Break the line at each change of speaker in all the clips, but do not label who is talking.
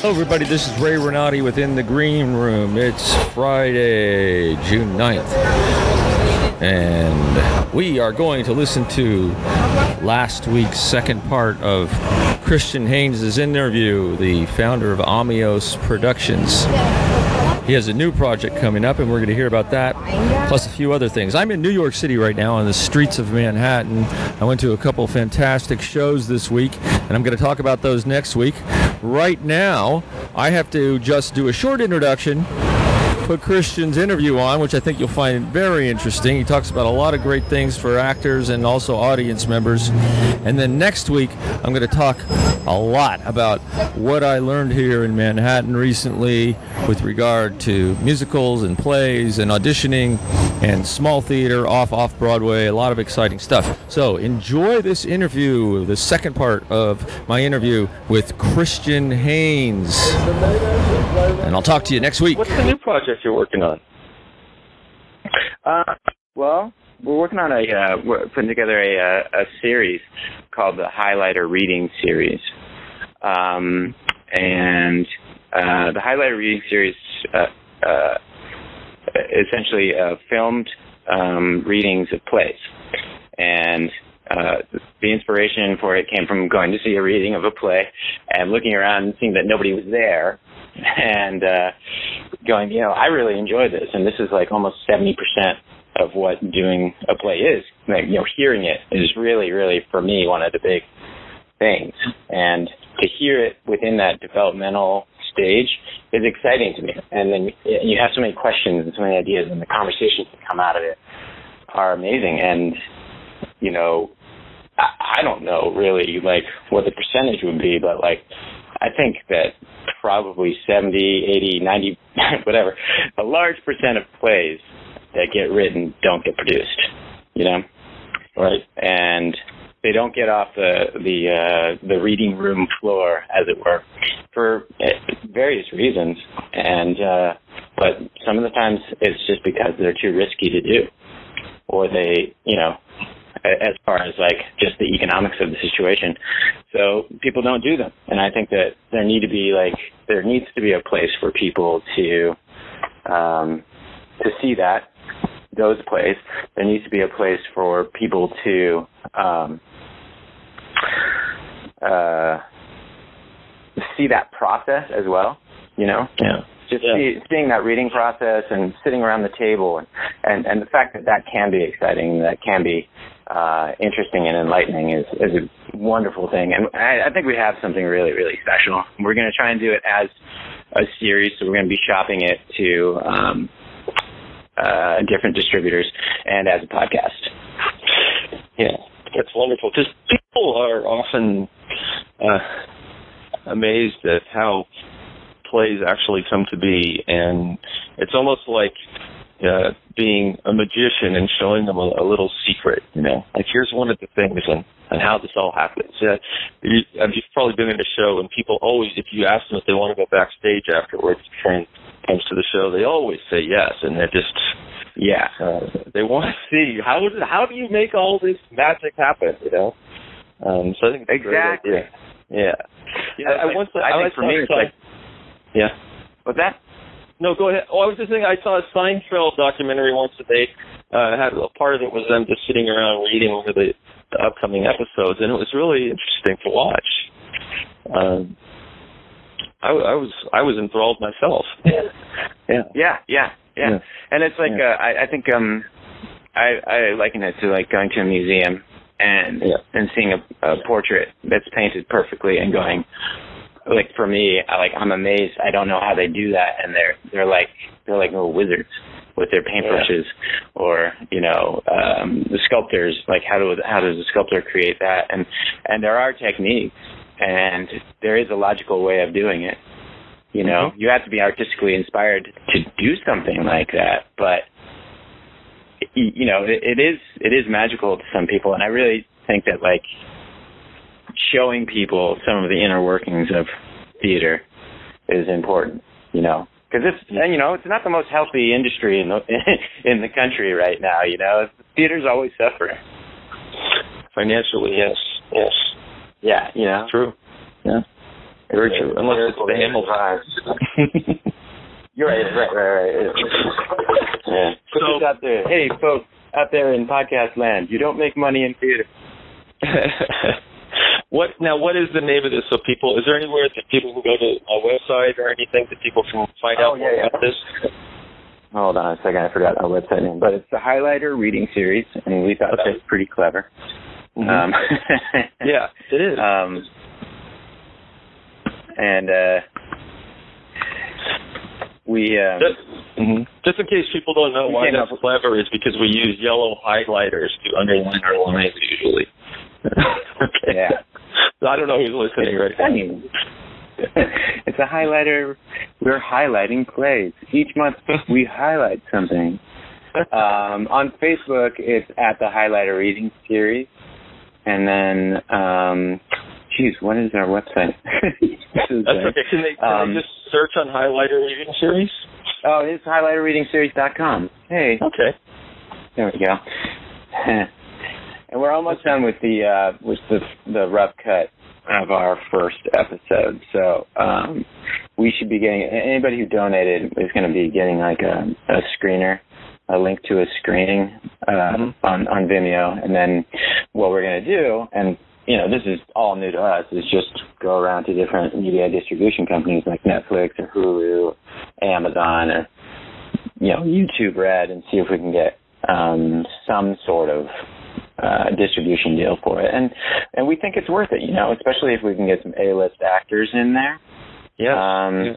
Hello, everybody. This is Ray Renati within the Green Room. It's Friday, June 9th. And we are going to listen to last week's second part of Christian Haynes' interview, the founder of Amios Productions. He has a new project coming up, and we're going to hear about that, plus a few other things. I'm in New York City right now on the streets of Manhattan. I went to a couple fantastic shows this week, and I'm going to talk about those next week. Right now, I have to just do a short introduction put Christian's interview on, which I think you'll find very interesting. He talks about a lot of great things for actors and also audience members. And then next week, I'm going to talk a lot about what I learned here in Manhattan recently with regard to musicals and plays and auditioning and small theater off off Broadway, a lot of exciting stuff. So enjoy this interview, the second part of my interview with Christian Haynes. And I'll talk to you next week.
What's the new project you're working on?
Uh, well, we're working on a uh, we're putting together a, a, a series called the Highlighter Reading Series, um, and uh, the Highlighter Reading Series uh, uh, essentially uh, filmed um, readings of plays, and uh, the inspiration for it came from going to see a reading of a play and looking around and seeing that nobody was there and uh, going, you know, I really enjoy this, and this is like almost seventy percent of what doing a play is. Like, you know, hearing it is really, really for me one of the big things, and to hear it within that developmental stage is exciting to me. And then you have so many questions and so many ideas, and the conversations that come out of it are amazing. And you know, I, I don't know really like what the percentage would be, but like I think that probably 70, 80, 90, whatever, a large percent of plays that get written don't get produced, you know?
Right.
And they don't get off the the uh, the reading room floor, as it were, for various reasons. And uh, but some of the times it's just because they're too risky to do, or they, you know, as far as like just the economics of the situation. So people don't do them, and I think that there need to be like there needs to be a place for people to um, to see that those plays. There needs to be a place for people to um, uh, see that process as well. You know,
yeah.
Just
yeah.
see, seeing that reading process and sitting around the table and, and, and the fact that that can be exciting, that can be uh, interesting and enlightening is, is a wonderful thing. And I, I think we have something really, really special. We're going to try and do it as a series, so we're going to be shopping it to um, uh, different distributors and as a podcast.
Yeah, that's wonderful because people are often uh, amazed at how plays actually come to be, and it's almost like uh, being a magician and showing them a, a little secret. You know, like here's one of the things and and how this all happens. Yeah, you, you've probably been in a show, and people always, if you ask them if they want to go backstage afterwards, and comes to the show, they always say yes, and they're just
yeah,
uh, they want to see how it, how do you make all this magic happen? You know, um, so I think
exactly.
Yeah,
you know, I,
I, once
I,
I
think for me it's like
yeah.
What's that?
No, go ahead. Oh, I was just saying I saw a Seinfeld documentary once that they uh, had a part of it was them just sitting around reading over the, the upcoming episodes, and it was really interesting to watch. Um, I, I was I was enthralled myself.
Yeah,
yeah,
yeah, yeah, yeah. And it's like
Yeah.
uh, I, I think um I I liken it to like going to a museum and
Yeah.
and seeing a, a portrait that's painted perfectly and going like for me I like I'm amazed. I don't know how they do that and they're they're like they're like little wizards with their paintbrushes or you know um the sculptors. Like how do how does a sculptor create that? And and there are techniques and there is a logical way of doing it. You know you have to be artistically inspired to do something like that but you know it, it is it is magical to some people. And i really think that like showing people some of the inner workings of theater is important you know because it's and you know it's not the most healthy industry in the in the country right now you know theater's always suffering
financially, yes, yes,
yeah you know
true. Yeah. Very true. Unless it's the.
You're right, right, right, right. Yeah. Put
So-
this out there. Hey, folks out there in podcast land, you don't make money in theater.
what now? What is the name of this? So people, is there anywhere that people can go to a website or anything that people can find
Oh,
out
yeah,
more
yeah.
about this?
Hold on a second, I forgot our website name, but it's the Highlighter Reading Series, and we thought that was pretty clever.
Mhm.
Um,
yeah, it is.
Um, and uh, we um,
Just, mhm. Just in case people don't know why that's
up
clever, is because we use yellow highlighters to underline our lines usually. okay.
Yeah.
I don't know who's listening right now.
it's a highlighter. We're highlighting plays each month. We highlight something. Um, on Facebook, it's at the Highlighter Reading Series, and then, um, geez, what is our website?
That's okay. Can they, can
Um,
they just search on highlighter reading series?
Oh, it's highlighterreadingseries.com. Hey,
Okay.
there we go. And we're almost done with the uh, with the the rough cut of our first episode. So um, we should be getting anybody who donated is going to be getting like a, a screener, a link to a screening uh,
Mhm.
on on Vimeo, and then what we're going to do and. You know, this is all new to us. Is just go around to different media distribution companies like Netflix or Hulu, Amazon, or you know YouTube Red, and see if we can get um, some sort of uh, distribution deal for it. And and we think it's worth it, you know, especially if we can get some A-list actors in there.
Yes.
Um,
Yeah.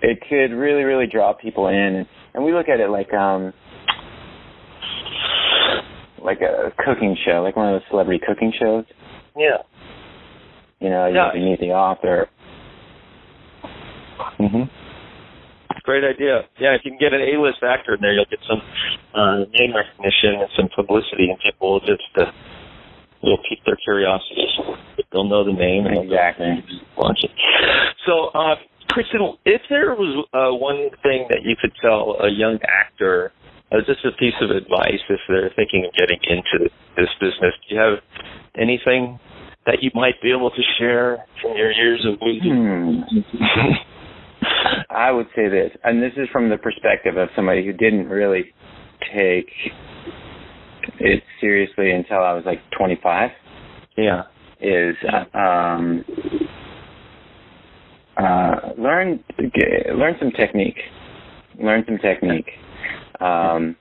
It could really, really draw people in, and we look at it like um, like a cooking show, like one of those celebrity cooking shows.
yeah.
You know, you
Yeah.
meet the author.
Mm-hmm. Great idea. Yeah, if you can get an A-list actor in there, you'll get some uh, name recognition and some publicity, and people will just uh, will pique their curiosity. They'll know the name and they'll launch it. So, uh, Christian, if there was uh, one thing that you could tell a young actor, uh, just a piece of advice if they're thinking of getting into this business, do you have anything that you might be able to share from your years of wisdom?
Hmm. I would say this, and this is from the perspective of somebody who didn't really take it seriously until I was like 25.
yeah.
Is um, uh, learn learn some technique, learn some technique, um,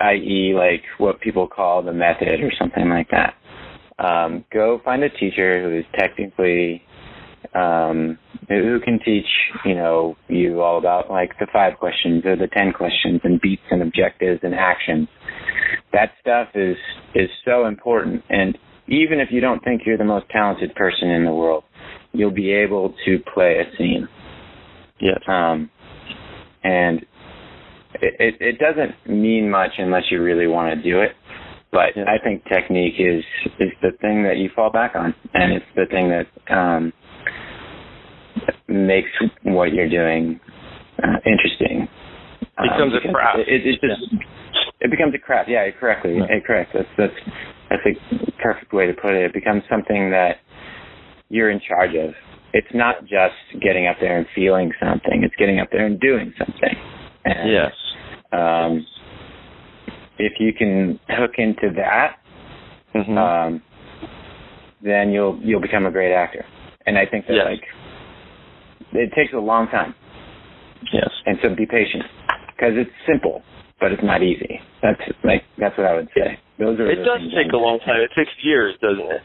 i.e., like what people call the method or something like that. Um, go find a teacher who is technically um, who can teach you know you all about like the five questions or the ten questions and beats and objectives and actions. That stuff is is so important, and even if you don't think you're the most talented person in the world, you'll be able to play a scene.
Yes.
Um, and it, it, it doesn't mean much unless you really want to do it. But
Yeah.
I think technique is is the thing that you fall back on, and it's the thing that um, makes what you're doing uh, interesting. Um,
Becomes a
because
craft.
It, it, it just it becomes a craft. Yeah, correctly.
Yeah.
correct. That's that's that's a perfect way to put it. It becomes something that you're in charge of. It's not just getting up there and feeling something. It's getting up there and doing something. And,
Yes.
Um, if you can hook into that,
Mhm.
um, then you'll you'll become a great actor. And I think that
Yes.
like it takes a long time,
yes.
and so be patient because it's simple, but it's not easy. That's like that's what I would say. Those are
It does take a long time. It takes years, doesn't it?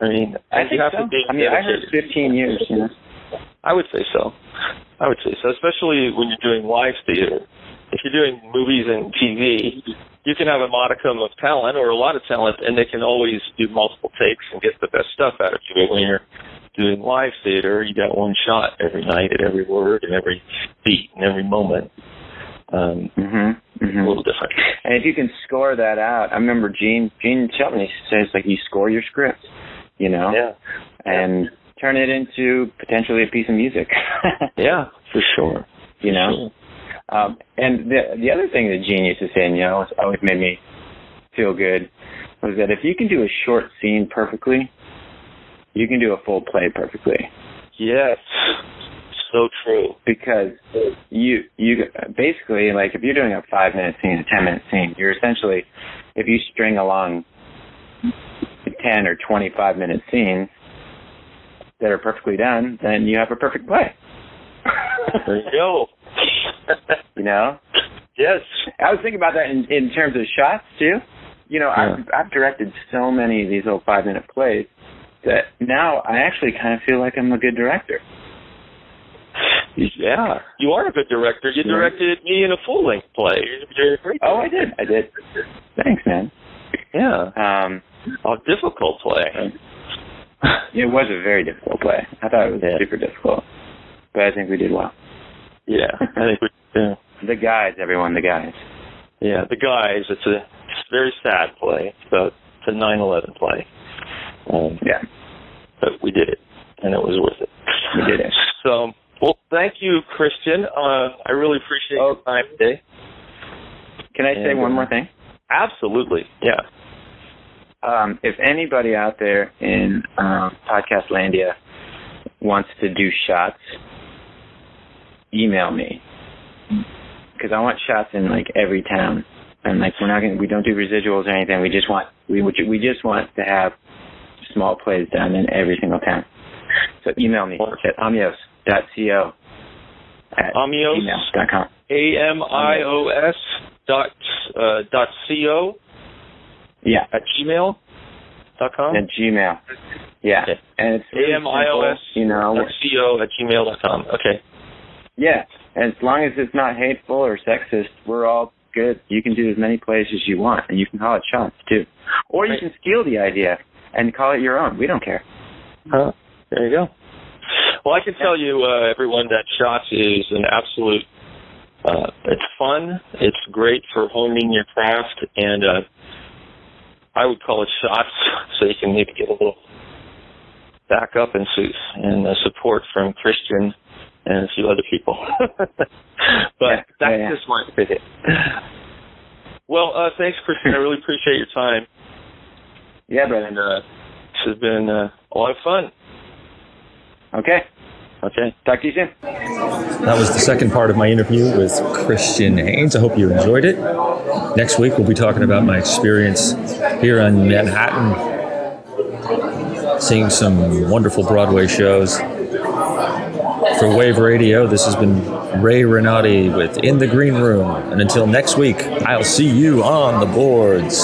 I mean,
I
you
think
have
so.
to be
I mean, I heard 15 years. You know.
I would say so. I would say so, especially when you're doing live theater. If you're doing movies and TV, you can have a modicum of talent or a lot of talent, and they can always do multiple takes and get the best stuff out of you. But when you're doing live theater, you got one shot every night at every word and every beat and every moment. Um,
Mhm.
a
Mhm.
little different.
And if you can score that out, I remember Gene Gene Shelton says like you score your script, you know,
Yeah.
and turn it into potentially a piece of music.
Yeah, for sure.
you know.
Sure.
Um, and the the other thing that Gene used to say, and you know, always made me feel good, was that if you can do a short scene perfectly, you can do a full play perfectly.
Yes. So true.
Because you you basically like if you're doing a five minute scene, a ten minute scene, you're essentially if you string along ten or twenty five minute scenes that are perfectly done, then you have a perfect play.
there you go.
you know?
Yes.
I was thinking about that in, in terms of shots too. You know, yeah. I've I've directed so many of these little five minute plays that now I actually kind of feel like I'm a good director.
Yeah, you are a good director. You directed me in a full length play. You're great.
Oh, I did. I did. Thanks, man.
Yeah.
Um,
a difficult play.
it was a very difficult play. I thought it was
yeah.
super difficult, but I think we did well.
Yeah, I think we. Yeah.
The guys, everyone, the guys.
Yeah, the guys. It's a, it's a very sad play. It's a it's a nine eleven play. Um,
yeah,
but we did it, and it was worth it.
We did it.
So well, thank you, Christian. Uh, I really appreciate oh. your time today.
Can I and, say one more thing?
Absolutely, yeah.
Um, if anybody out there in um, Podcast Landia wants to do shots, email me because I want shots in like every town. And like we're not gonna, we don't do residuals or anything. We just want we we just want to have small plays done in every single town. So email me at amios dot co at
amios
dot com.
A M I O S dot uh, dot co.
Yeah.
At gmail dot com.
At Gmail. Yeah.
Okay.
And it's
A M I O S
you know
dot co at gmail dot com. Okay.
Yeah. And as long as it's not hateful or sexist, we're all good. You can do as many plays as you want, and you can call it shots too, or you
right.
can steal the idea and call it your own. We don't care.
Huh? There you go. Well, I can tell you, uh, everyone, that shots is an absolute. Uh, it's fun. It's great for honing your craft, and uh, I would call it shots, so you can maybe get a little backup and and uh, support from Christian and a few other people. but
yeah,
that's
yeah.
just my opinion. Well, uh, thanks, Christian. I really appreciate your time.
Yeah, brother.
And uh, this has been uh, a lot of fun.
Okay.
Okay.
Talk to you soon.
That was the second part of my interview with Christian Haynes. I hope you enjoyed it. Next week, we'll be talking about my experience here on Manhattan, seeing some wonderful Broadway shows. For Wave Radio, this has been Ray Renati with In the Green Room. And until next week, I'll see you on the boards.